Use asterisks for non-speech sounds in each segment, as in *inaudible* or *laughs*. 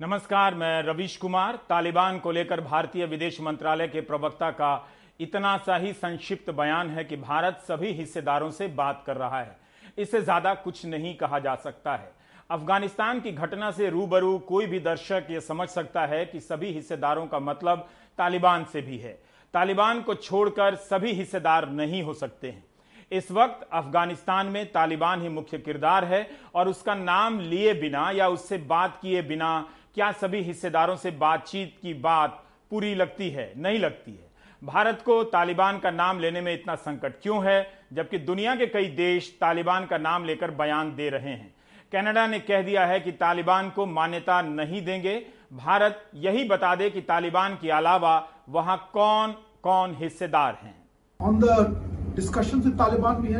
नमस्कार, मैं रवीश कुमार, तालिबान को लेकर भारतीय विदेश मंत्रालय के प्रवक्ता का इतना सा ही संक्षिप्त बयान है कि भारत सभी हिस्सेदारों से बात कर रहा है। इससे ज़्यादा कुछ नहीं कहा जा सकता है। अफ़गानिस्तान की घटना से रूबरू कोई भी दर्शक यह समझ सकता है कि सभी हिस्सेदारों का मतलब तालिबान से भी है। तालिबान को छोड़कर सभी हिस्सेदार नहीं हो सकते हैं। इस वक्त अफ़गानिस्तान में तालिबान ही मुख्य किरदार है और उसका नाम लिए बिना या उससे बात किए बिना क्या सभी हिस्सेदारों से बातचीत की बात पूरी लगती है? नहीं लगती है। भारत को तालिबान का नाम लेने में इतना संकट क्यों है? जबकि दुनिया के कई देश तालिबान का नाम लेकर बयान दे रहे हैं। कनाडा ने कह दिया है कि तालिबान को मान्यता नहीं देंगे। भारत यही बता दे कि तालिबान के अलावा वहाँ कौन कौन हिस्सेदार हैं। With Taliban, we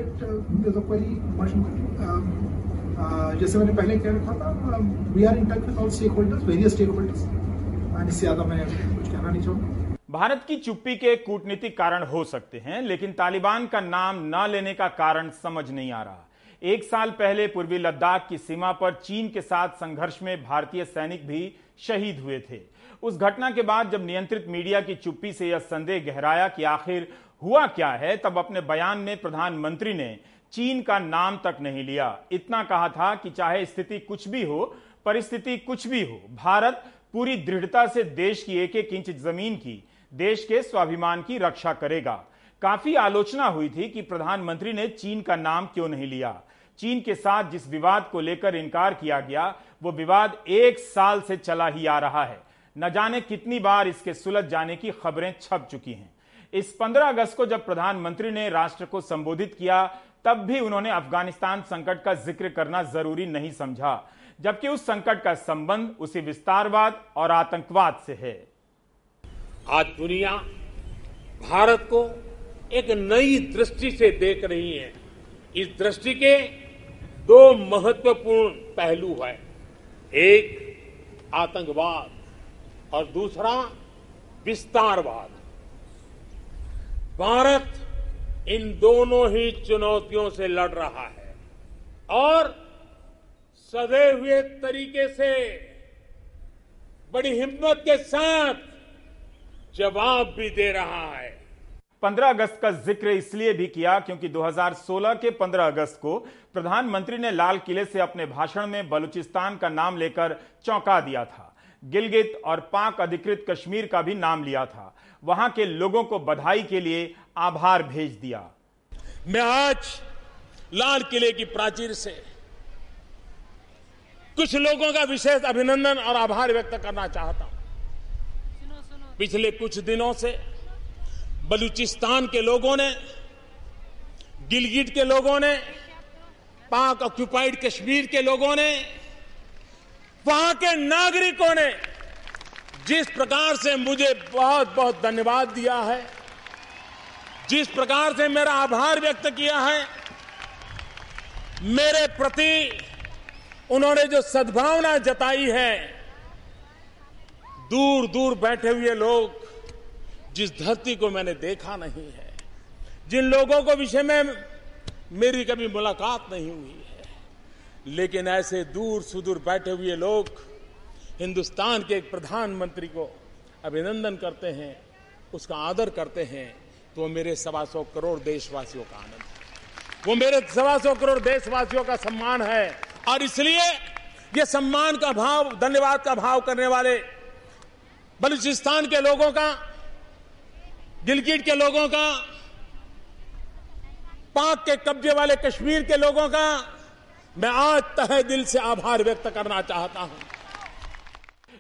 had uh, जैसे मैंने पहले कह रखा था we are in touch with all stakeholders various stakeholders and इससे ज़्यादा मैं कुछ कहना नहीं चाहूँगा। भारत की चुप्पी के कूटनीतिक कारण हो सकते हैं लेकिन तालिबान का नाम न लेने का कारण समझ नहीं आ रहा। एक साल पहले पूर्वी लद्दाख की सीमा पर चीन के साथ संघर्ष में भारतीय सैनिक भी शहीद हुए थे। उस घटना के बाद जब नियंत्रित मीडिया की चुप्पी से यह संदेह गहराया कि आखिर हुआ क्या है तब अपने बयान में प्रधानमंत्री ने चीन का नाम तक नहीं लिया। इतना कहा था कि चाहे स्थिति कुछ भी हो, परिस्थिति कुछ भी हो, भारत पूरी दृढ़ता से देश की एक एक इंच ज़मीन की, देश के स्वाभिमान की रक्षा करेगा। काफ़ी आलोचना हुई थी कि प्रधानमंत्री ने चीन का नाम क्यों नहीं लिया। चीन के साथ जिस विवाद को लेकर इनकार किया गया, वो विवाद एक साल से चला ही आ रहा है। न जाने कितनी बार इसके सुलझ जाने की खबरें छप चुकी हैं। इस 15 अगस्त को जब प्रधानमंत्री ने राष्ट्र को संबोधित किया तब भी उन्होंने अफ़गानिस्तान संकट का ज़िक्र करना ज़रूरी नहीं समझा, जबकि उस संकट का संबंध उसी विस्तारवाद और आतंकवाद से है। आज दुनिया भारत को एक नई दृष्टि से देख रही है। इस दृष्टि के दो महत्वपूर्ण पहलू है। एक, आतंकवाद, और दूसरा, विस्तारवाद। भारत इन दोनों ही चुनौतियों से लड़ रहा है। और सदे हुए तरीके से, बड़ी हिम्मत के साथ जवाब भी दे रहा है। 15 अगस्त का ज़िक्र इसलिए भी किया क्योंकि 2016 के 15 अगस्त को प्रधानमंत्री ने लाल किले से अपने भाषण में बलूचिस्तान का नाम लेकर चौंका दिया था। गिलगित और पाक अधिकृत कश्मीर का भी नाम लिया था। वहाँ के लोगों को बधाई के लिए आभार भेज दिया। मैं आज लाल किले की प्राचीर से कुछ लोगों का विशेष अभिनंदन और आभार व्यक्त करना चाहता हूँ। पिछले कुछ दिनों से बलूचिस्तान के लोगों ने गिलगिट के लोगों ने, पाक ऑक्यूपाइड कश्मीर के लोगों ने, वहाँ के नागरिकों ने जिस प्रकार से मुझे बहुत बहुत धन्यवाद दिया है जिस प्रकार से मेरा आभार व्यक्त किया है, मेरे प्रति उन्होंने जो सद्भावना जताई है दूर दूर बैठे हुए लोग जिस धरती को मैंने देखा नहीं है, जिन लोगों को विषय में मेरी कभी मुलाकात नहीं हुई है, लेकिन ऐसे दूर सुदूर बैठे हुए लोग हिंदुस्तान के एक प्रधानमंत्री को अभिनंदन करते हैं, उसका आदर करते हैं तो मेरे सवा सौ करोड़ देशवासियों का आनंद है। वो मेरे सवा सौ करोड़ देशवासियों का सम्मान है। और इसलिए ये सम्मान का भाव, धन्यवाद का भाव करने वाले बलूचिस्तान के लोगों का गिलगिट के लोगों का, पाक के कब्जे वाले कश्मीर के लोगों का मैं आज तहे दिल से आभार व्यक्त करना चाहता हूँ।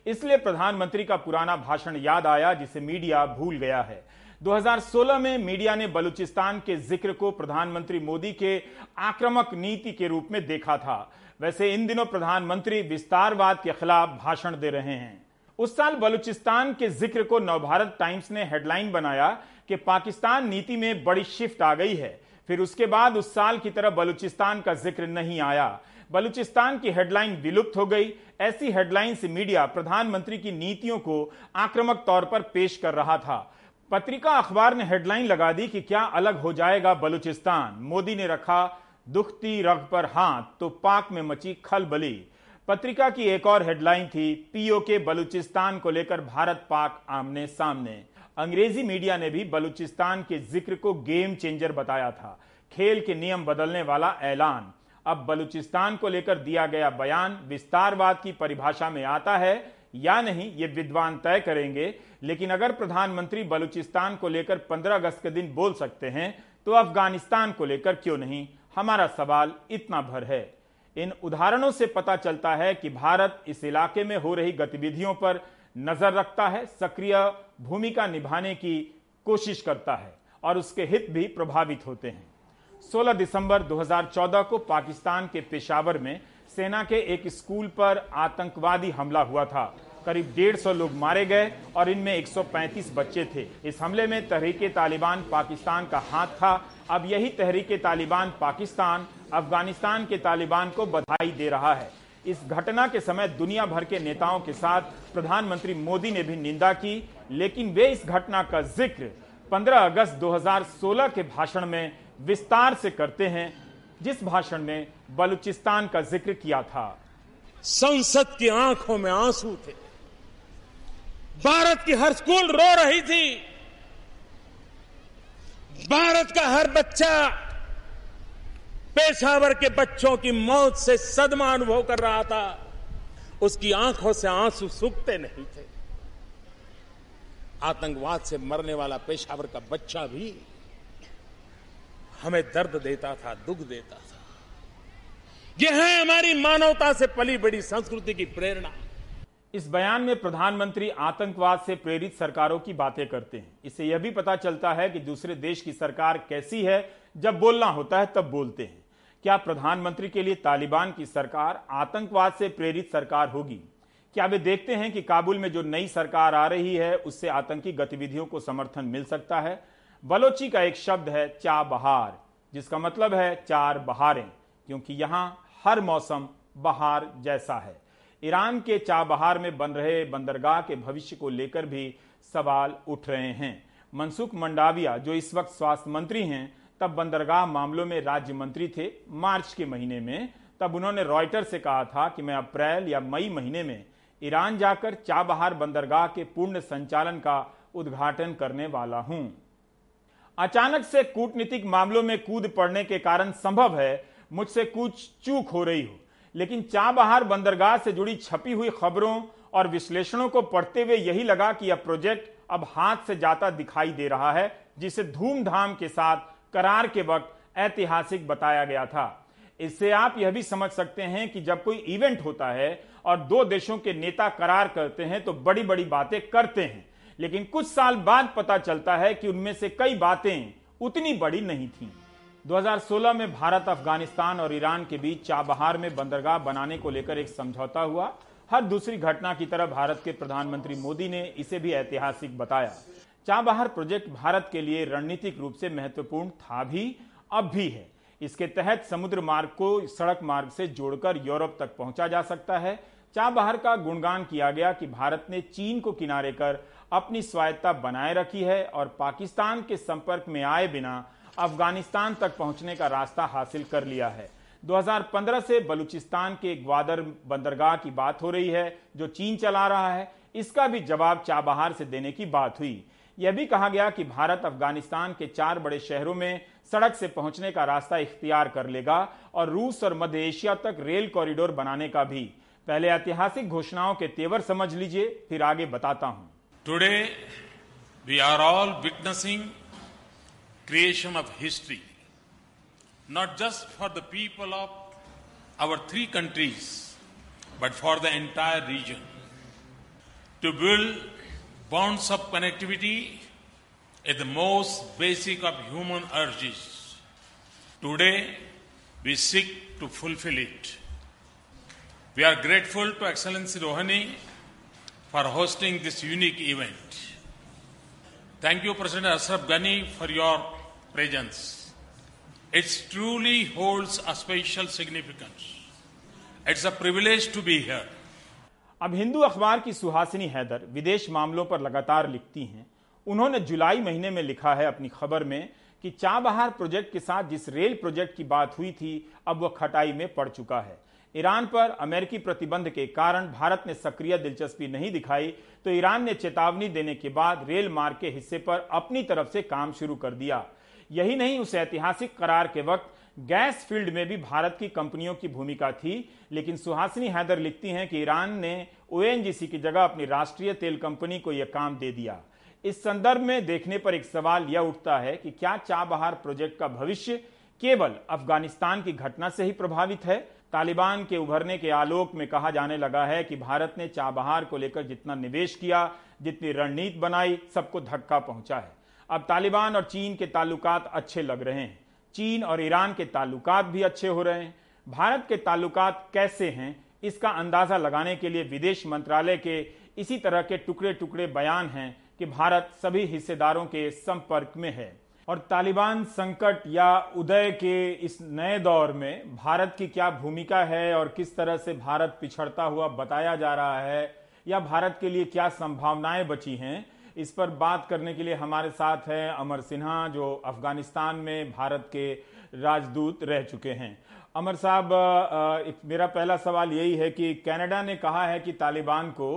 इसलिए प्रधानमंत्री का पुराना भाषण याद आया, जिसे मीडिया भूल गया है। 2016 में मीडिया ने बलूचिस्तान के ज़िक्र को प्रधानमंत्री मोदी के आक्रामक नीति के रूप में देखा था। वैसे इन दिनों प्रधानमंत्री विस्तारवाद के खिलाफ भाषण दे रहे हैं। उस साल बलूचिस्तान के ज़िक्र को नवभारत टाइम्स ने हेडलाइन बनाया कि पाकिस्तान नीति में बड़ी शिफ्ट आ गई है। फिर उसके बाद उस साल की तरह बलूचिस्तान का ज़िक्र नहीं आया। बलूचिस्तान की हेडलाइन विलुप्त हो गई। ऐसी हेडलाइन से मीडिया प्रधानमंत्री की नीतियों को आक्रामक तौर पर पेश कर रहा था। पत्रिका अखबार ने हेडलाइन लगा दी कि क्या अलग हो जाएगा बलूचिस्तान। मोदी ने रखा, दुखती रग पर हाथ तो पाक में मची खलबली पत्रिका की एक और हेडलाइन थी पीओके बलूचिस्तान को लेकर भारत पाक आमने सामने। अंग्रेज़ी मीडिया ने भी बलूचिस्तान के ज़िक्र को गेम चेंजर बताया था। खेल के नियम बदलने वाला ऐलान। अब बलूचिस्तान को लेकर दिया गया बयान विस्तारवाद की परिभाषा में आता है। या नहीं, ये विद्वान तय करेंगे। लेकिन अगर प्रधानमंत्री बलूचिस्तान को लेकर 15 अगस्त के दिन बोल सकते हैं तो अफ़गानिस्तान को लेकर क्यों नहीं? हमारा सवाल इतना भर है। इन उदाहरणों से पता चलता है कि भारत इस इलाके में हो रही गतिविधियों पर नज़र रखता है, सक्रिय भूमिका निभाने की कोशिश करता है और उसके हित भी प्रभावित होते हैं। 16 दिसंबर 2014 को पाकिस्तान के पेशावर में सेना के एक स्कूल पर आतंकवादी हमला हुआ था। करीब डेढ़ सौ लोग मारे गए और इनमें 135 बच्चे थे। इस हमले में तहरीके तालिबान पाकिस्तान का हाथ था। अब यही तहरीके तालिबान पाकिस्तान अफ़गानिस्तान के तालिबान को बधाई दे रहा है। इस घटना के समय दुनिया भर के नेताओं के साथ प्रधानमंत्री मोदी ने भी निंदा की, लेकिन वे इस घटना का ज़िक्र 15 अगस्त 2016 के भाषण में विस्तार से करते हैं। जिस भाषण में बलूचिस्तान का ज़िक्र किया था। संसद की आँखों में आँसू थे। भारत की हर स्कूल रो रही थी। भारत का हर बच्चा पेशावर के बच्चों की मौत से सदमा अनुभव कर रहा था। उसकी आँखों से आँसू सूखते नहीं थे। आतंकवाद से मरने वाला पेशावर का बच्चा भी हमें दर्द देता था, दुख देता था। यह है हमारी मानवता से पली बड़ी संस्कृति की प्रेरणा। इस बयान में प्रधानमंत्री आतंकवाद से प्रेरित सरकारों की बातें करते हैं। इससे यह भी पता चलता है कि दूसरे देश की सरकार कैसी है। जब बोलना होता है, तब बोलते हैं। क्या प्रधानमंत्री के लिए तालिबान की सरकार आतंकवाद से प्रेरित सरकार होगी? क्या वे देखते हैं कि काबुल में जो नई सरकार आ रही है, उससे आतंकी गतिविधियों को समर्थन मिल सकता है? बलोची का एक शब्द है चा बहार जिसका मतलब है चार बहारें, क्योंकि यहाँ हर मौसम बहार जैसा है। ईरान के चाबहार में बन रहे बंदरगाह के भविष्य को लेकर भी सवाल उठ रहे हैं। मनसुख मंडाविया, जो इस वक्त स्वास्थ्य मंत्री हैं, तब बंदरगाह मामलों में राज्य मंत्री थे मार्च के महीने में। तब उन्होंने रॉयटर से कहा था कि मैं अप्रैल या मई महीने में ईरान जाकर चाबहार बंदरगाह के पूर्ण संचालन का उद्घाटन करने वाला हूँ। अचानक से कूटनीतिक मामलों में कूद पड़ने के कारण संभव है, मुझसे कुछ चूक हो रही हो। लेकिन चाबहार बंदरगाह से जुड़ी छपी हुई खबरों और विश्लेषणों को पढ़ते हुए यही लगा कि यह प्रोजेक्ट अब हाथ से जाता दिखाई दे रहा है, जिसे धूमधाम के साथ करार के वक्त ऐतिहासिक बताया गया था। इससे आप यह भी समझ सकते हैं कि जब कोई इवेंट होता है और दो देशों के नेता करार करते हैं तो बड़ी बड़ी बातें करते हैं। लेकिन कुछ साल बाद पता चलता है कि उनमें से कई बातें उतनी बड़ी नहीं थीं। 2016 में भारत, अफ़गानिस्तान और ईरान के बीच चाबहार में बंदरगाह बनाने को लेकर एक समझौता हुआ। हर दूसरी घटना की तरह भारत के प्रधानमंत्री मोदी ने इसे भी ऐतिहासिक बताया। चाबहार प्रोजेक्ट भारत के लिए रणनीतिक रूप से महत्वपूर्ण था भी, अब भी है। इसके तहत समुद्र मार्ग को सड़क मार्ग से जोड़कर यूरोप तक पहुँचा जा सकता है। चाबहार का गुणगान किया गया कि भारत ने चीन को किनारे कर अपनी स्वायत्ता बनाए रखी है और पाकिस्तान के संपर्क में आए बिना अफ़गानिस्तान तक पहुँचने का रास्ता हासिल कर लिया है। 2015 से बलूचिस्तान के ग्वादर बंदरगाह की बात हो रही है, जो चीन चला रहा है। इसका भी जवाब चाबहार से देने की बात हुई। यह भी कहा गया कि भारत अफ़गानिस्तान के चार बड़े शहरों में सड़क से पहुँचने का रास्ता इख्तियार कर लेगा और रूस और मध्य एशिया तक रेल कॉरिडोर बनाने का भी। पहले ऐतिहासिक घोषणाओं के तेवर समझ लीजिए, फिर आगे बताता हूँ। Today, we are all witnessing creation of history, not just for the people of our three countries, but for the entire region. To build bonds of connectivity is the most basic of human urges. Today, we seek to fulfill it. We are grateful to Excellency Rohani for hosting this unique event. Thank you, President Ashraf Ghani, for your presence. It truly holds a special significance. It's a privilege to be here. अब हिंदू अखबार की सुहासिनी हैदर विदेश मामलों पर लगातार लिखती हैं उन्होंने जुलाई महीने में लिखा है अपनी खबर में कि चाबहार प्रोजेक्ट के साथ जिस रेल प्रोजेक्ट की बात हुई थी अब वह खटाई में पड़ चुका है ईरान पर अमेरिकी प्रतिबंध के कारण भारत ने सक्रिय दिलचस्पी नहीं दिखाई तो ईरान ने चेतावनी देने के बाद रेल मार्ग के हिस्से पर अपनी तरफ़ से काम शुरू कर दिया। यही नहीं, उस ऐतिहासिक करार के वक्त गैस फ़ील्ड में भी भारत की कंपनियों की भूमिका थी, लेकिन सुहासिनी हैदर लिखती हैं कि ईरान ने ओएनजीसी की जगह अपनी राष्ट्रीय तेल कंपनी को यह काम दे दिया। इस संदर्भ में देखने पर एक सवाल यह उठता है कि क्या चाबहार प्रोजेक्ट का भविष्य केवल अफ़गानिस्तान की घटना से ही प्रभावित है? तालिबान के उभरने के आलोक में कहा जाने लगा है कि भारत ने चाबहार को लेकर जितना निवेश किया, जितनी रणनीति बनाई, सबको धक्का पहुँचा है। अब तालिबान और चीन के ताल्लुकात अच्छे लग रहे हैं। चीन और ईरान के ताल्लुकात भी अच्छे हो रहे हैं। भारत के ताल्लुकात कैसे हैं, इसका अंदाज़ा लगाने के लिए विदेश मंत्रालय के इसी तरह के टुकड़े टुकड़े बयान हैं कि भारत सभी हिस्सेदारों के संपर्क में है। और तालिबान संकट या उदय के इस नए दौर में भारत की क्या भूमिका है और किस तरह से भारत पिछड़ता हुआ बताया जा रहा है या भारत के लिए क्या संभावनाएँ बची हैं, इस पर बात करने के लिए हमारे साथ हैं अमर सिन्हा, जो अफ़गानिस्तान में भारत के राजदूत रह चुके हैं। अमर साहब मेरा पहला सवाल यही है कि कनाडा ने कहा है कि तालिबान को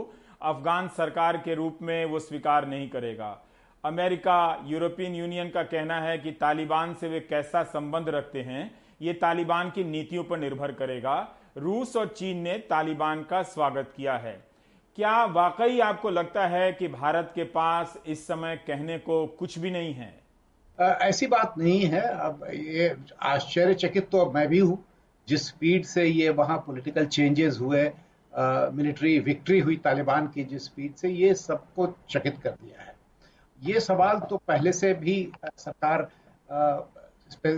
अफगान सरकार के रूप में वो स्वीकार नहीं करेगा। अमेरिका यूरोपियन यूनियन का कहना है कि तालिबान से वे कैसा संबंध रखते हैं ये तालिबान की नीतियों पर निर्भर करेगा। रूस और चीन ने तालिबान का स्वागत किया है। क्या वाकई आपको लगता है कि भारत के पास इस समय कहने को कुछ भी नहीं है? आ, ऐसी बात नहीं है। अब ये आश्चर्यचकित तो मैं भी हूँ। जिस स्पीड से ये वहाँ पॉलिटिकल चेंजेस हुए मिलिट्री विक्ट्री हुई तालिबान की जिस स्पीड से ये सबको चकित कर दिया है। ये सवाल तो पहले से भी सरकार इस पर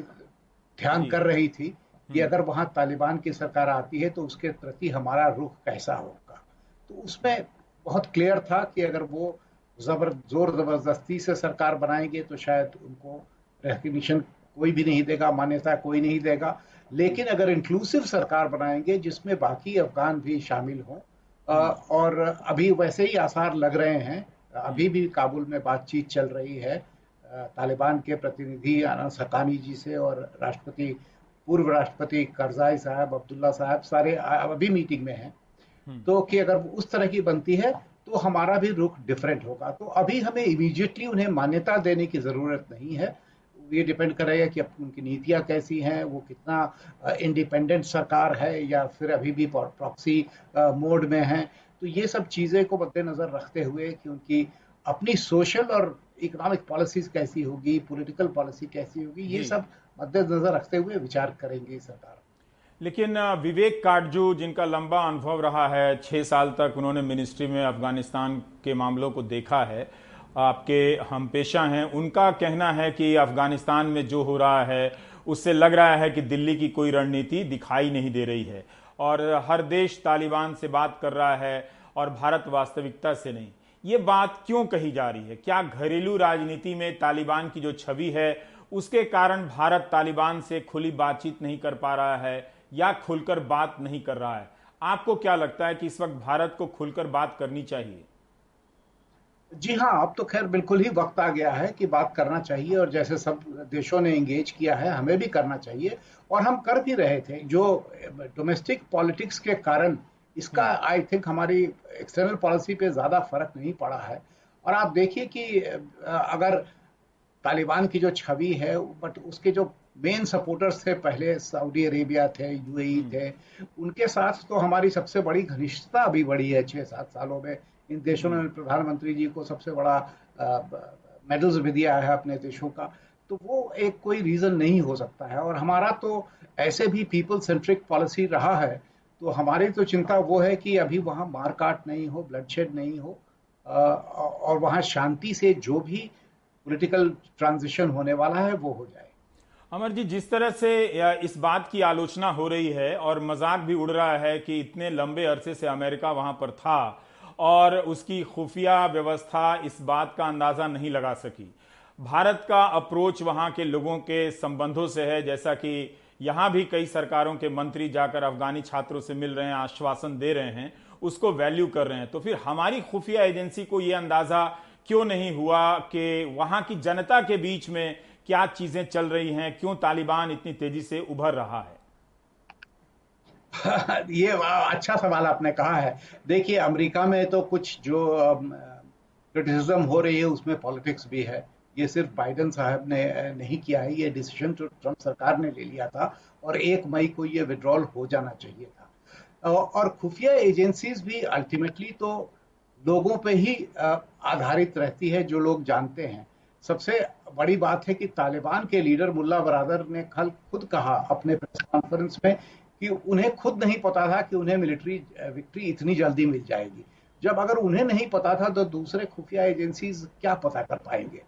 ध्यान कर रही थी कि हम्म। अगर वहाँ तालिबान की सरकार आती है तो उसके प्रति हमारा रुख कैसा होगा? तो उसमें बहुत क्लियर था कि अगर वो जबर ज़ोर ज़बरदस्ती से सरकार बनाएँगे तो शायद उनको रिकग्निशन कोई भी नहीं देगा मान्यता कोई नहीं देगा। लेकिन अगर इंक्लूसिव सरकार बनाएँगे जिसमें बाकी अफगान भी शामिल हों और अभी वैसे ही आसार लग रहे हैं अभी भी काबुल में बातचीत चल रही है। तालिबान के प्रतिनिधि अनस हकानी जी से और राष्ट्रपति पूर्व राष्ट्रपति करजाई साहब अब्दुल्ला साहब सारे अभी मीटिंग में हैं। हम्म। तो कि अगर उस तरह की बनती है तो हमारा भी रुख डिफरेंट होगा। तो अभी हमें इमीडिएटली उन्हें मान्यता देने की ज़रूरत नहीं है। ये डिपेंड करेगा कि उनकी नीतियाँ कैसी हैं वो कितना इंडिपेंडेंट सरकार है या फिर अभी भी प्रॉक्सी मोड में है। तो ये सब चीज़ें को मद्देनजर रखते हुए कि उनकी अपनी सोशल और इकोनॉमिक पॉलिसीज़ कैसी होगी पॉलिटिकल पॉलिसी कैसी होगी ये सब मद्देनजर रखते हुए विचार करेंगे सरकार। लेकिन विवेक काटजू जिनका लंबा अनुभव रहा है छह साल तक उन्होंने मिनिस्ट्री में अफ़गानिस्तान के मामलों को देखा है आपके हम पेशा हैं उनका कहना है कि अफ़गानिस्तान में जो हो रहा है उससे लग रहा है कि दिल्ली की कोई रणनीति दिखाई नहीं दे रही है। और हर देश तालिबान से बात कर रहा है और भारत वास्तविकता से नहीं। ये बात क्यों कही जा रही है? क्या घरेलू राजनीति में तालिबान की जो छवि है, उसके कारण भारत तालिबान से खुली बातचीत नहीं कर पा रहा है या खुलकर बात नहीं कर रहा है? आपको क्या लगता है कि इस वक्त भारत को खुलकर बात करनी चाहिए? जी हाँ अब तो खैर बिल्कुल ही वक्त आ गया है कि बात करना चाहिए और जैसे सब देशों ने एंगेज किया है, हमें भी करना चाहिए। और हम कर भी रहे थे जो डोमेस्टिक पॉलिटिक्स के कारण इसका आई हम्म। थिंक हमारी एक्सटर्नल पॉलिसी पे ज़्यादा फ़र्क नहीं पड़ा है और आप देखिए कि अगर तालिबान की जो छवि है बट उसके जो मेन सपोर्टर्स थे पहले सऊदी अरेबिया थे यूएई हम्म। थे उनके साथ तो हमारी सबसे बड़ी घनिष्ठता अभी बढ़ी है छह सात सालों में इन देशों ने प्रधानमंत्री जी को सबसे बड़ा मेडल्स भी दिया है अपने देशों का तो वो एक कोई रीजन नहीं हो सकता है। और हमारा तो ऐसे भी पीपल सेंट्रिक पॉलिसी रहा है तो हमारी तो चिंता वो है कि अभी वहाँ मारकाट नहीं हो ब्लडशेड नहीं हो और वहाँ शांति से जो भी पॉलिटिकल ट्रांजिशन होने वाला है, वो हो जाए। अमर जी, जिस तरह से इस बात की आलोचना हो रही है और मज़ाक भी उड़ रहा है कि इतने लंबे अरसे से अमेरिका वहाँ पर था और उसकी खुफिया व्यवस्था इस बात का अंदाज़ा नहीं लगा सकी। भारत का अप्रोच वहाँ के लोगों के संबंधों से है, जैसा कि यहाँ भी कई सरकारों के मंत्री जाकर अफगानी छात्रों से मिल रहे हैं, आश्वासन दे रहे हैं, उसको वैल्यू कर रहे हैं। तो फिर हमारी खुफिया एजेंसी को यह अंदाज़ा क्यों नहीं हुआ कि वहाँ की जनता के बीच में क्या चीज़ें चल रही हैं, क्यों तालिबान इतनी तेज़ी से उभर रहा है? *laughs* ये अच्छा सवाल आपने कहा है। देखिए, अमेरिका में तो कुछ जो क्रिटिसिज्म हो रही है, उसमें पॉलिटिक्स भी है। ये सिर्फ़ बाइडन साहब ने नहीं किया है, ये डिसीज़न तो ट्रंप सरकार ने ले लिया था और एक मई को ये विड्रॉल हो जाना चाहिए था। और खुफिया एजेंसीज भी अल्टीमेटली तो लोगों पे ही आधारित रहती है, जो लोग जानते हैं। सबसे बड़ी बात है कि तालिबान के लीडर मुल्ला बरादर ने कल खुद कहा अपने प्रेस कॉन्फ्रेंस में कि उन्हें खुद नहीं पता था कि उन्हें मिलिट्री विक्ट्री इतनी जल्दी मिल जाएगी। जब अगर उन्हें नहीं पता था तो दूसरे खुफिया एजेंसीज क्या पता कर पाएँगे।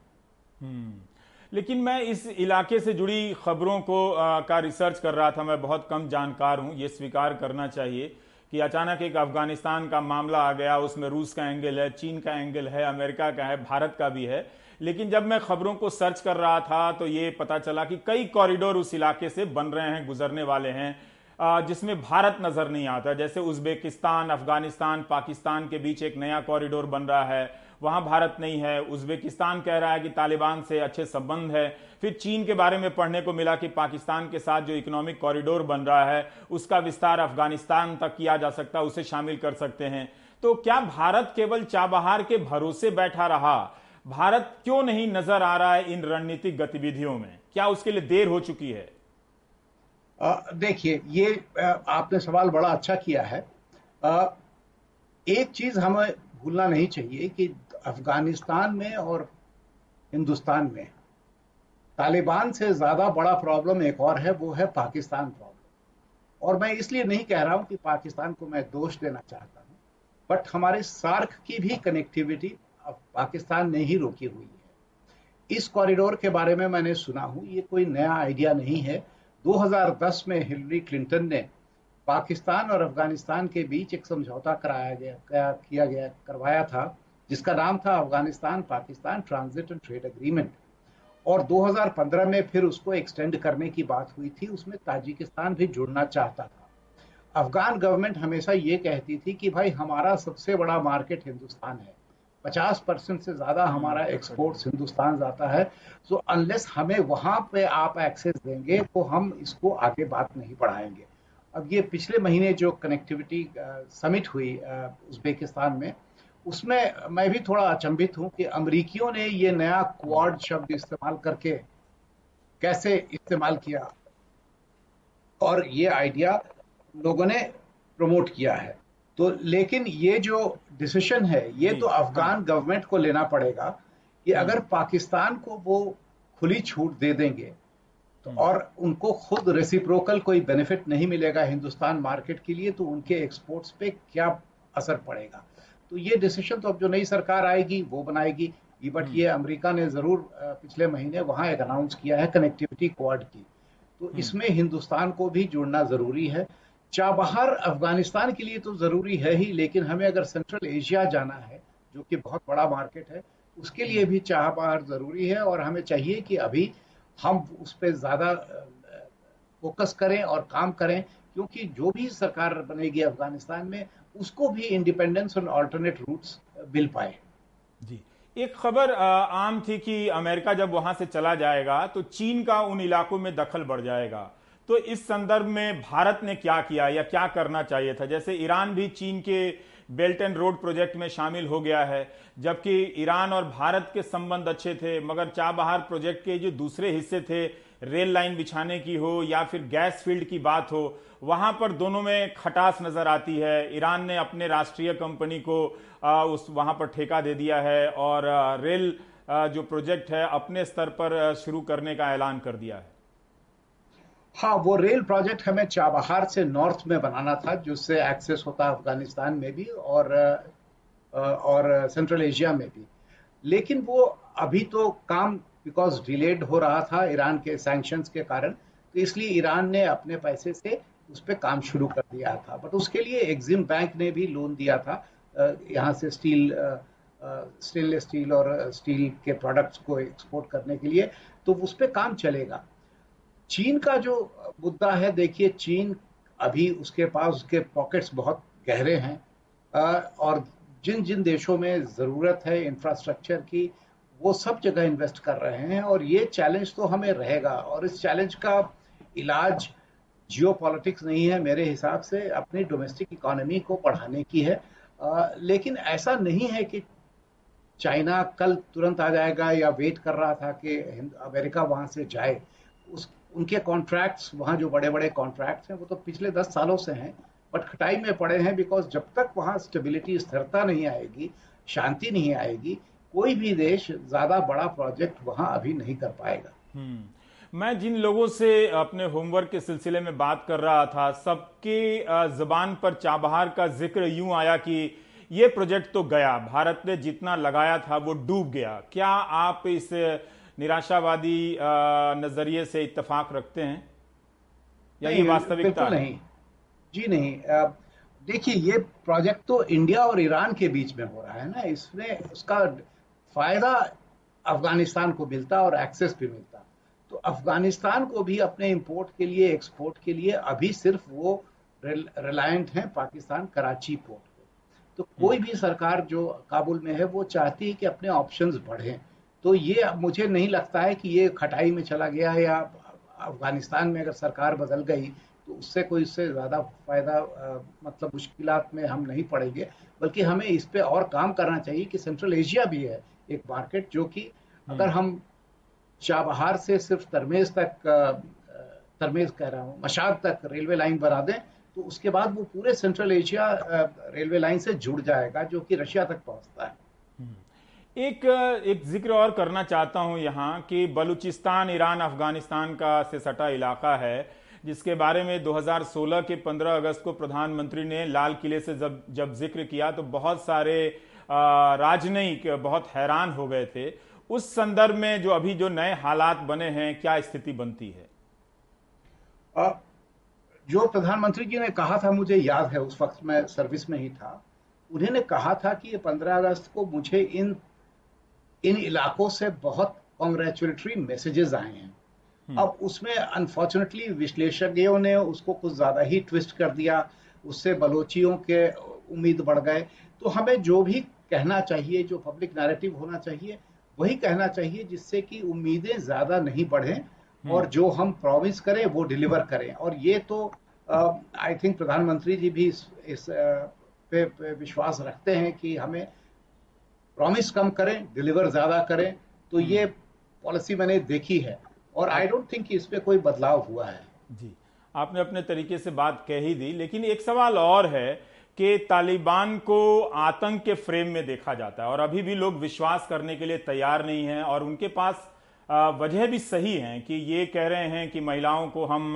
लेकिन मैं इस इलाके से जुड़ी खबरों को आ, का रिसर्च कर रहा था मैं बहुत कम जानकार हूँ। ये स्वीकार करना चाहिए कि अचानक एक अफ़गानिस्तान का मामला आ गया उसमें रूस का एंगल है चीन का एंगल है अमेरिका का है भारत का भी है। लेकिन जब मैं खबरों को सर्च कर रहा था तो ये पता चला कि कई कॉरिडोर उस इलाके से बन रहे हैं गुजरने वाले हैं जिसमें भारत नज़र नहीं आता। जैसे उज्बेकिस्तान अफ़गानिस्तान पाकिस्तान के बीच एक नया कॉरिडोर बन रहा है वहाँ भारत नहीं है। उज्बेकिस्तान कह रहा है कि तालिबान से अच्छे संबंध है। फिर चीन के बारे में पढ़ने को मिला कि पाकिस्तान के साथ जो इकोनॉमिक कॉरिडोर बन रहा है उसका विस्तार अफ़गानिस्तान तक किया जा सकता है उसे शामिल कर सकते हैं। तो क्या भारत केवल चाबहार के भरोसे बैठा रहा? भारत क्यों नहीं नज़र आ रहा है इन रणनीतिक गतिविधियों में? क्या उसके लिए देर हो चुकी है? देखिए ये आपने सवाल बड़ा अच्छा किया है। आ, एक चीज़ हमें भूलना नहीं चाहिए कि अफ़गानिस्तान में और हिंदुस्तान में। तालिबान से ज़्यादा बड़ा प्रॉब्लम एक और है, वो है पाकिस्तान प्रॉब्लम और मैं इसलिए नहीं कह रहा हूँ कि पाकिस्तान को मैं दोष देना चाहता हूँ बट हमारे सार्क की भी कनेक्टिविटी पाकिस्तान ने ही रोकी हुई है। इस कॉरिडोर के बारे में मैंने सुना हूँ, ये कोई नया आइडिया नहीं है। 2010 में हिलरी क्लिंटन ने पाकिस्तान और अफ़गानिस्तान के बीच एक समझौता कराया गया, किया गया, करवाया था। जिसका नाम था Afghanistan Pakistan transit and trade agreement. और 2015 में फिर उसको एक्सटेंड करने की बात हुई थी उसमें ताजिकिस्तान भी जुड़ना चाहता था। अफगान गवर्नमेंट हमेशा ये कहती थी कि भाई हमारा सबसे बड़ा मार्केट हिंदुस्तान है। 50 परसेंट से ज़्यादा हम्म, हमारा एक्सपोर्ट हिंदुस्तान जाता है। सो so, अनलेस हमें वहाँ पे आप एक्सेस देंगे तो हम इसको आगे बात नहीं बढ़ाएँगे। अब ये पिछले महीने जो कनेक्टिविटी समिट हुई उज्बेकिस्तान में उसमें मैं भी थोड़ा अचंभित हूँ कि अमरीकियों ने ये नया क्वाड शब्द इस्तेमाल करके कैसे इस्तेमाल किया और ये आइडिया लोगों ने प्रमोट किया है। तो लेकिन ये जो डिसीशन है ये तो अफगान गवर्नमेंट को लेना पड़ेगा कि अगर पाकिस्तान को वो खुली छूट दे देंगे तो हम्म। और उनको खुद रेसिप्रोकल कोई बेनिफिट नहीं मिलेगा हिंदुस्तान मार्केट के लिए तो उनके एक्सपोर्ट्स पे क्या असर पड़ेगा? तो ये डिसीज़न तो अब जो नई सरकार आएगी वो बनाएगी बट हम्म। ये अमेरिका ने ज़रूर पिछले महीने वहाँ एक अनाउंस किया है कनेक्टिविटी क्वाड की तो हम्म। इसमें हिंदुस्तान को भी जुड़ना ज़रूरी है चाबहार अफ़गानिस्तान के लिए तो ज़रूरी है ही लेकिन हमें अगर सेंट्रल एशिया जाना है जो कि बहुत बड़ा मार्केट है उसके लिए भी चाबहार ज़रूरी है और हमें चाहिए कि अभी हम उस पर ज़्यादा फोकस करें और काम करें क्योंकि जो भी सरकार बनेगी अफ़गानिस्तान में उसको भी इंडिपेंडेंस और ऑल्टरनेट रूट्स मिल पाए। जी। एक खबर आम थी कि अमेरिका जब वहाँ से चला जाएगा तो चीन का उन इलाकों में दखल बढ़ जाएगा। तो इस संदर्भ में भारत ने क्या किया या क्या करना चाहिए था? जैसे ईरान भी चीन के बेल्ट एंड रोड प्रोजेक्ट में शामिल हो गया है, जबकि ईरान और भारत के संबंध अच्छे थे, मगर चाबहार प्रोजेक्ट के जो दूसरे हिस्से थे रेल लाइन बिछाने की हो या फिर गैस फ़ील्ड की बात हो वहाँ पर दोनों में खटास नज़र आती है। ईरान ने अपने राष्ट्रीय कंपनी को आ, उस वहाँ पर ठेका दे दिया है और आ, रेल आ, जो प्रोजेक्ट है अपने स्तर पर शुरू करने का ऐलान कर दिया है। हाँ वो रेल प्रोजेक्ट हमें चाबहार से नॉर्थ में बनाना था जिससे एक्सेस होता अफ़गानिस्तान में भी और और सेंट्रल एशिया में भी। लेकिन वो अभी तो काम बिकॉज़ डिलेड हो रहा था ईरान के सैंक्शंस के कारण तो इसलिए ईरान ने अपने पैसे से उस पर काम शुरू कर दिया था। बट उसके लिए एग्जिम बैंक ने भी लोन दिया था। यहाँ से स्टील स्टेनलेस स्टील और स्टील के प्रोडक्ट्स को एक्सपोर्ट करने के लिए तो उस पर काम चलेगा। चीन का जो मुद्दा है, देखिए, चीन अभी उसके पास, उसके पॉकेट्स बहुत गहरे हैं। और जिन जिन देशों में ज़रूरत है इंफ्रास्ट्रक्चर की वो सब जगह इन्वेस्ट कर रहे हैं और ये चैलेंज तो हमें रहेगा। और इस चैलेंज का इलाज जियो नहीं है मेरे हिसाब से अपनी डोमेस्टिक इकोनॉमी को बढ़ाने की है। आ, लेकिन ऐसा नहीं है कि चाइना कल तुरंत आ जाएगा या वेट कर रहा था कि अमेरिका वहाँ से जाए। उस उनके कॉन्ट्रैक्ट्स वहाँ जो बड़े बड़े कॉन्ट्रैक्ट्स हैं वो तो पिछले दस सालों से हैं। बट खटाई में पड़े हैं बिकॉज़ जब तक वहाँ स्टेबिलिटी स्थिरता नहीं आएगी शांति नहीं आएगी कोई भी देश ज़्यादा बड़ा प्रोजेक्ट वहाँ अभी नहीं कर पाएगा। हम्म। मैं जिन लोगों से अपने होमवर्क के सिलसिले में बात कर रहा था सबके जबान पर चाबहार का ज़िक्र यूँ आया कि ये प्रोजेक्ट तो गया भारत ने जितना लगाया था वो डूब गया। क्या आप इस निराशावादी नज़रिए से इत्तेफाक रखते हैं? या ये वास्तविकता नहीं। जी नहीं देखिए ये प्रोजेक्ट तो इंडिया और ईरान के बीच में हो रहा है ना इसमें उसका फ़ायदा अफ़गानिस्तान को मिलता और एक्सेस भी मिलता। तो अफ़गानिस्तान को भी अपने इंपोर्ट के लिए एक्सपोर्ट के लिए अभी सिर्फ़ वो रिलायंट हैं पाकिस्तान कराची पोर्ट तो कोई भी सरकार जो काबुल में है वो चाहती है कि अपने ऑप्शंस बढ़ें। तो ये मुझे नहीं लगता है कि ये खटाई में चला गया है या अफ़गानिस्तान में अगर सरकार बदल गई तो उससे कोई इससे ज़्यादा फ़ायदा मतलब मुश्किल में हम नहीं पड़ेंगे। बल्कि हमें इस पे और काम करना चाहिए कि सेंट्रल एशिया भी है एक मार्केट जो कि हम्म। अगर हम चाबहार से सिर्फ़ तरमेज तक तरमेज कह रहा हूँ मशाद तक रेलवे लाइन बना दें तो उसके बाद वो पूरे सेंट्रल एशिया रेलवे लाइन से जुड़ जाएगा जो कि रशिया तक पहुँचता है हम्म। एक एक ज़िक्र और करना चाहता हूँ यहाँ कि बलूचिस्तान ईरान अफ़गानिस्तान का से सटा इलाका है जिसके बारे में 2016 के 15 अगस्त को प्रधानमंत्री ने लाल किले से जब जब ज़िक्र किया तो बहुत सारे राजनयिक बहुत हैरान हो गए थे। उस संदर्भ में जो अभी जो नए हालात बने हैं क्या स्थिति बनती है? जो प्रधानमंत्री जी ने कहा था मुझे याद है उस वक्त मैं सर्विस में ही था उन्होंने कहा था कि ये पंद्रह अगस्त को मुझे इन इन इलाकों से बहुत कॉन्ग्रेचुलेटरी मैसेजेस आए हैं। हम्म। अब उसमें अनफॉर्चुनेटली विश्लेषकों ने उसको कुछ ज़्यादा ही ट्विस्ट कर दिया उससे बलोचियों के उम्मीद बढ़ गए। तो हमें जो भी कहना चाहिए जो पब्लिक नैरेटिव होना चाहिए वही कहना चाहिए जिससे कि उम्मीदें ज़्यादा नहीं बढ़े हम्म। और जो हम प्रॉमिस करें वो डिलीवर करें और ये तो आई थिंक प्रधानमंत्री जी भी इस, इस पे, पे विश्वास रखते हैं कि हमें प्रॉमिस कम करें डिलीवर ज़्यादा करें तो हम्म। ये पॉलिसी मैंने देखी है और आई डोंट थिंक इस पर कोई बदलाव हुआ है जी आपने अपने तरीके से बात कह ही दी लेकिन एक सवाल और है कि तालिबान को आतंक के फ्रेम में देखा जाता है। और अभी भी लोग विश्वास करने के लिए तैयार नहीं हैं और उनके पास वजह भी सही है कि ये कह रहे हैं कि महिलाओं को हम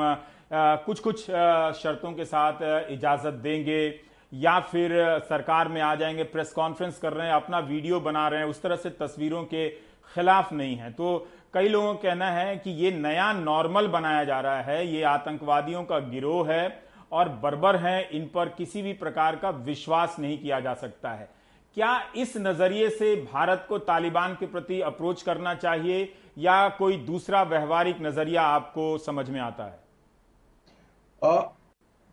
कुछ कुछ शर्तों के साथ इजाज़त देंगे या फिर सरकार में आ जाएँगे, प्रेस कॉन्फ्रेंस कर रहे हैं, अपना वीडियो बना रहे हैं, उस तरह से तस्वीरों के खिलाफ नहीं है। तो कई लोगों का कहना है कि ये नया नॉर्मल बनाया जा रहा है, ये आतंकवादियों का गिरोह है और बर्बर है, इन पर किसी भी प्रकार का विश्वास नहीं किया जा सकता है। क्या इस नज़रिए से भारत को तालिबान के प्रति अप्रोच करना चाहिए, या कोई दूसरा व्यवहारिक नज़रिया आपको समझ में आता है?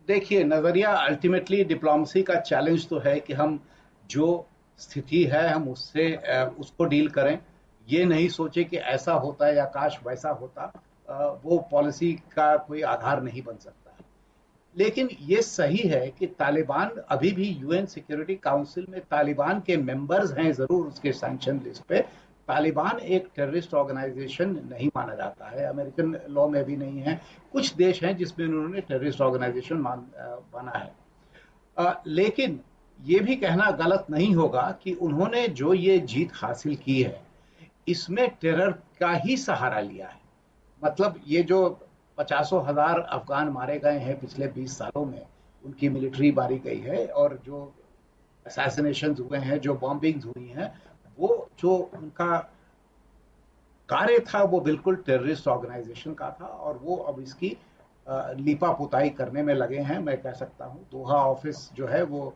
देखिए, नज़रिया अल्टीमेटली डिप्लोमेसी का चैलेंज तो है कि हम जो स्थिति है, हम उससे उसको डील करें। ये नहीं सोचे कि ऐसा होता है या काश वैसा होता। वो पॉलिसी का कोई आधार नहीं बन सकता। लेकिन ये सही है कि तालिबान अभी भी यूएन सिक्योरिटी काउंसिल में तालिबान के मेंबर्स हैं ज़रूर उसके सैंक्शन लिस्ट पे। तालिबान एक टेररिस्ट ऑर्गेनाइजेशन नहीं माना जाता है। अमेरिकन लॉ में भी नहीं है। कुछ देश हैं जिसमें उन्होंने टेररिस्ट ऑर्गेनाइजेशन माना है। आ, लेकिन ये भी कहना गलत नहीं होगा कि उन्होंने जो ये जीत हासिल की है इसमें टेरर का ही सहारा लिया है। मतलब ये जो पचासों हज़ार अफगान मारे गए हैं पिछले बीस सालों में। उनकी मिलिट्री मारी गई है और जो असैसिनेशन हुए हैं, जो बॉम्बिंग हुई हैं, वो जो उनका कार्य था, वो बिल्कुल टेररिस्ट ऑर्गेनाइजेशन का था और वो अब इसकी लिपा पुताई करने में लगे हैं। मैं कह सकता हूँ, दोहा ऑफ़िस जो है वो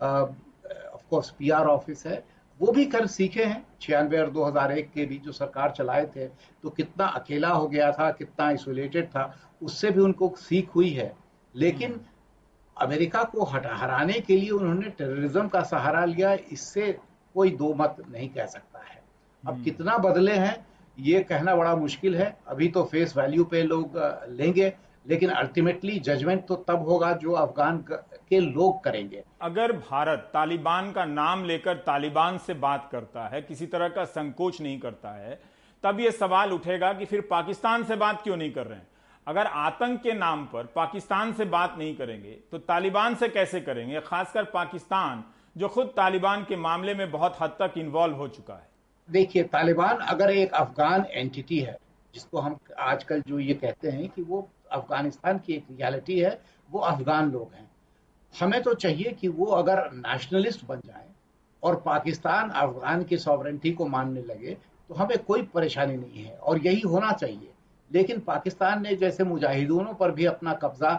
ऑफ़ कोर्स पीआर ऑफ़िस है। वो भी कर सीखे हैं छियानवे और 2001 के बीच जो सरकार चलाए थे तो कितना अकेला हो गया था कितना आइसोलेटेड था उससे भी उनको सीख हुई है लेकिन हम्म। अमेरिका को हटा हराने के लिए उन्होंने टेररिज्म का सहारा लिया इससे कोई दो मत नहीं कह सकता है अब हम्म। कितना बदले हैं ये कहना बड़ा मुश्किल है अभी तो फेस वैल्यू पे लोग लेंगे लेकिन अल्टीमेटली जजमेंट तो तब होगा जो अफगान के लोग करेंगे। अगर भारत तालिबान का नाम लेकर तालिबान से बात करता है किसी तरह का संकोच नहीं करता है तब यह सवाल उठेगा कि फिर पाकिस्तान से बात क्यों नहीं कर रहे हैं? अगर आतंक के नाम पर पाकिस्तान से बात नहीं करेंगे तो तालिबान से कैसे करेंगे? खासकर पाकिस्तान जो खुद तालिबान के मामले में बहुत हद तक इन्वॉल्व हो चुका है। देखिए तालिबान अगर एक अफगान एंटिटी है जिसको हम आजकल जो ये कहते हैं कि वो अफ़गानिस्तान की एक रियलिटी है वो अफगान लोग हैं। हमें तो चाहिए कि वो अगर नेशनलिस्ट बन जाए और पाकिस्तान, अफगान की सॉवरेंटी को मानने लगे तो हमें कोई परेशानी नहीं है और यही होना चाहिए। लेकिन पाकिस्तान ने जैसे मुजाहिदूनों पर भी अपना कब्जा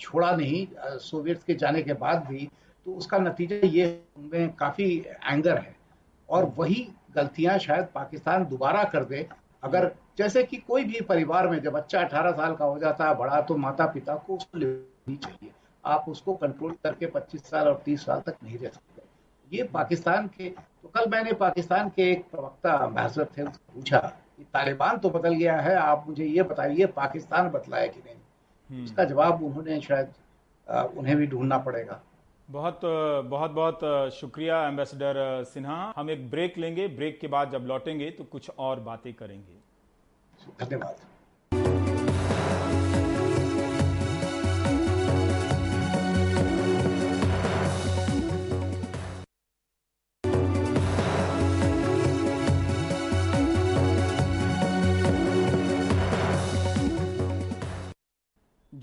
छोड़ा नहीं सोवियत के जाने के बाद भी तो उसका नतीजा ये उनमें काफ़ी एंगर है। और वही गलतियाँ शायद पाकिस्तान दोबारा कर दे, अगर जैसे कि कोई भी परिवार में जब बच्चा 18 साल का हो जाता है, बड़ा तो माता पिता को उसको लेनी चाहिए। आप उसको कंट्रोल करके 25 साल और 30 साल तक नहीं रह सकते। ये पाकिस्तान के तो कल मैंने पाकिस्तान के एक प्रवक्ता अम्बेसडर थे उससे पूछा कि तालिबान तो बदल गया है आप मुझे ये बताइए पाकिस्तान बदला है कि नहीं? हम्म। उसका जवाब उन्होंने शायद उन्हें भी ढूंढना पड़ेगा। बहुत बहुत बहुत शुक्रिया एम्बेसडर सिन्हा। हम एक ब्रेक लेंगे ब्रेक के बाद जब लौटेंगे तो कुछ और बातें करेंगे। धन्यवाद।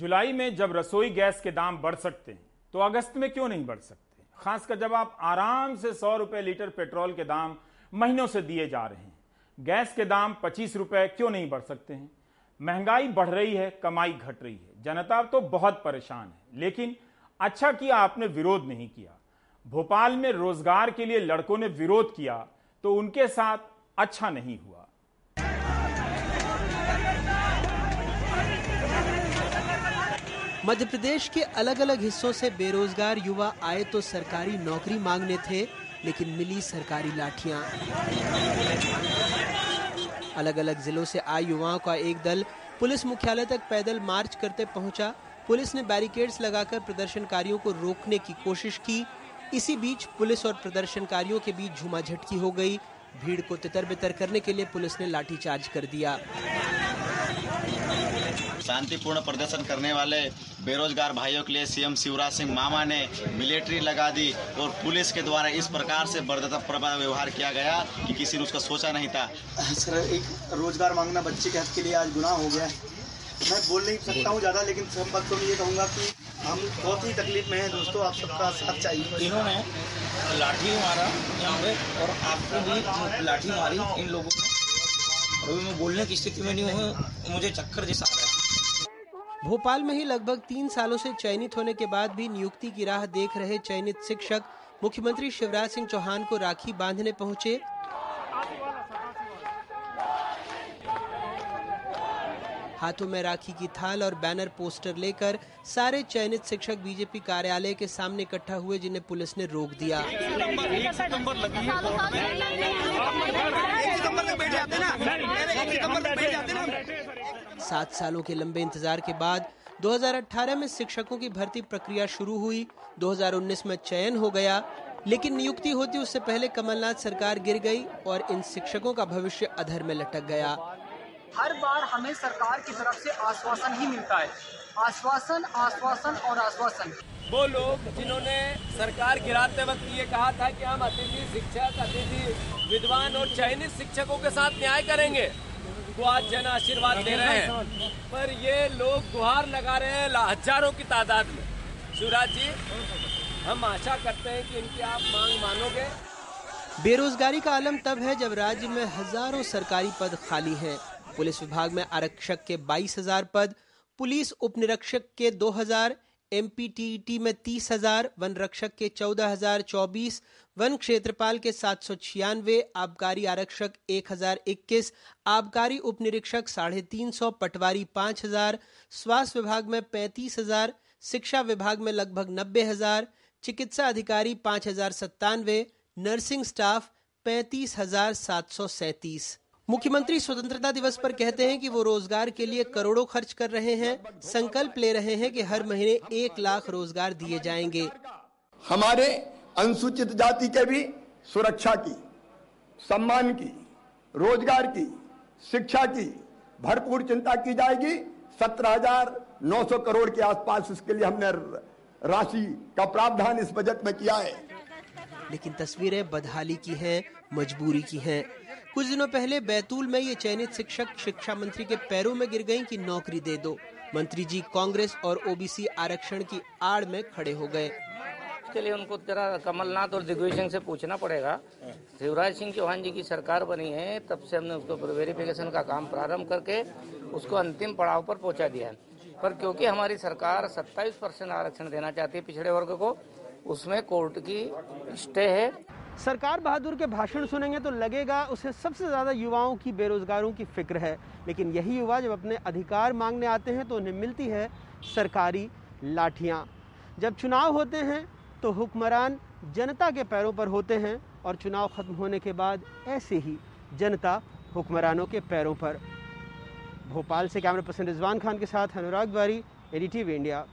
जुलाई में जब रसोई गैस के दाम बढ़ सकते हैं तो अगस्त में क्यों नहीं बढ़ सकते? खासकर जब आप आराम से सौ रुपए लीटर पेट्रोल के दाम महीनों से दिए जा रहे हैं, गैस के दाम पच्चीस रुपए क्यों नहीं बढ़ सकते हैं? महँगाई बढ़ रही है, कमाई घट रही है। जनता तो बहुत परेशान है, लेकिन अच्छा किया आपने विरोध नहीं किया। भोपाल में रोज़गार के लिए लड़कों ने विरोध किया तो उनके साथ अच्छा नहीं हुआ। मध्य प्रदेश के अलग अलग हिस्सों से बेरोजगार युवा आए तो सरकारी नौकरी मांगने थे, लेकिन मिली सरकारी लाठियाँ। अलग अलग जिलों से आए युवाओं का एक दल पुलिस मुख्यालय तक पैदल मार्च करते पहुँचा। पुलिस ने बैरिकेड्स लगाकर प्रदर्शनकारियों को रोकने की कोशिश की। इसी बीच पुलिस और प्रदर्शनकारियों के बीच झुमाझटकी हो गई। भीड़ को तितर बितर करने के लिए पुलिस ने लाठीचार्ज कर दिया। शांतिपूर्ण प्रदर्शन करने वाले बेरोजगार भाइयों के लिए सीएम शिवराज सिंह मामा ने मिलिट्री लगा दी और पुलिस के द्वारा इस प्रकार से बर्दता व्यवहार किया गया कि किसी ने उसका सोचा नहीं था। सर एक रोज़गार मांगना बच्चे के हक के लिए आज गुनाह हो गया मैं बोल नहीं सकता हूँ ज़्यादा लेकिन सब में ये कहूँगा कि हम बहुत ही तकलीफ़ में हैं। दोस्तों आप सबका साथ चाहिए। इन्होंने लाठी मारा यहाँ पे और आपको भी लाठी मारी इन लोगों ने। और अभी मैं बोलने की स्थिति में नहीं हूँ मुझे चक्कर जैसा आ रहा है। भोपाल में ही लगभग तीन सालों से चयनित होने के बाद भी नियुक्ति की राह देख रहे चयनित शिक्षक मुख्यमंत्री शिवराज सिंह चौहान को राखी बांधने पहुँचे। हाथों में राखी की थाल और बैनर पोस्टर लेकर सारे चयनित शिक्षक बीजेपी कार्यालय के सामने इकट्ठा हुए जिन्हें पुलिस ने रोक दिया। सात सालों के लंबे इंतज़ार के बाद 2018 में शिक्षकों की भर्ती प्रक्रिया शुरू हुई 2019 में चयन हो गया लेकिन नियुक्ति होती उससे पहले कमलनाथ सरकार गिर गई और इन शिक्षकों का भविष्य अधर में लटक गया। हर बार हमें सरकार की तरफ़ से आश्वासन ही मिलता है। आश्वासन आश्वासन और आश्वासन। वो लोग जिन्होंने सरकार गिराते वक्त ये कहा था कि हम अतिथि शिक्षक अतिथि विद्वान और चयनित शिक्षकों के साथ न्याय करेंगे वो आज जन आशीर्वाद दे रहे हैं। पर ये लोग गुहार लगा रहे हैं हज़ारों की तादाद में। शिवराज जी, हम आशा करते हैं कि इनकी आप मांग मानोगे। बेरोजगारी का आलम तब है जब राज्य में हज़ारों सरकारी पद खाली हैं। पुलिस विभाग में आरक्षक के बाईस हज़ार पद, पुलिस उप निरीक्षक के दो हज़ार एमपीटीटी में तीस हज़ार, वन रक्षक के चौदह हज़ार, चौबीस, वन क्षेत्रपाल के सात सौ छियानवे, आबकारी आरक्षक एक हज़ार इक्कीस, आबकारी उप निरीक्षक साढ़े तीन सौ, पटवारी पाँच हज़ार, स्वास्थ्य विभाग में पैंतीस हज़ार, शिक्षा विभाग में लगभग नब्बे हज़ार, चिकित्सा अधिकारी पाँच हज़ार सत्तानवे, नर्सिंग स्टाफ पैंतीस हज़ार सात सौ सैतीस। मुख्यमंत्री स्वतंत्रता दिवस पर कहते हैं कि वो रोज़गार के लिए करोड़ों खर्च कर रहे हैं संकल्प ले रहे हैं कि हर महीने एक लाख रोज़गार दिए जाएँगे। हमारे अनुसूचित जाति के भी सुरक्षा की सम्मान की रोज़गार की शिक्षा की भरपूर चिंता की जाएगी। सत्रह हज़ार नौ सौ करोड़ के आसपास इसके लिए हमने राशि का प्रावधान इस बजट में किया है। लेकिन तस्वीरें बदहाली की हैं मजबूरी की हैं। कुछ दिनों पहले बैतूल में ये चयनित शिक्षक शिक्षा मंत्री के पैरों में गिर गई कि नौकरी दे दो। मंत्री जी कांग्रेस और ओबीसी आरक्षण की आड़ में खड़े हो गए। इसके लिए उनको जरा कमलनाथ और दिग्विजय सिंह से पूछना पड़ेगा। शिवराज सिंह चौहान जी की सरकार बनी है, तब से हमने उसको वेरिफिकेशन का काम प्रारंभ करके उसको अंतिम पड़ाव पर पहुँचा दिया है। पर क्योंकि हमारी सरकार 27 परसेंट आरक्षण देना चाहती है पिछड़े वर्ग को, उसमें कोर्ट की स्टे है। सरकार बहादुर के भाषण सुनेंगे तो लगेगा उसे सबसे ज़्यादा युवाओं की बेरोजगारों की फ़िक्र है। लेकिन यही युवा जब अपने अधिकार मांगने आते हैं तो उन्हें मिलती है सरकारी लाठियाँ। जब चुनाव होते हैं तो हुक्मरान जनता के पैरों पर होते हैं और चुनाव खत्म होने के बाद ऐसे ही जनता हुक्मरानों के पैरों पर। भोपाल से कैमरा पर्सन रिजवान खान के साथ अनुराग द्वारी एडीटीवी इंडिया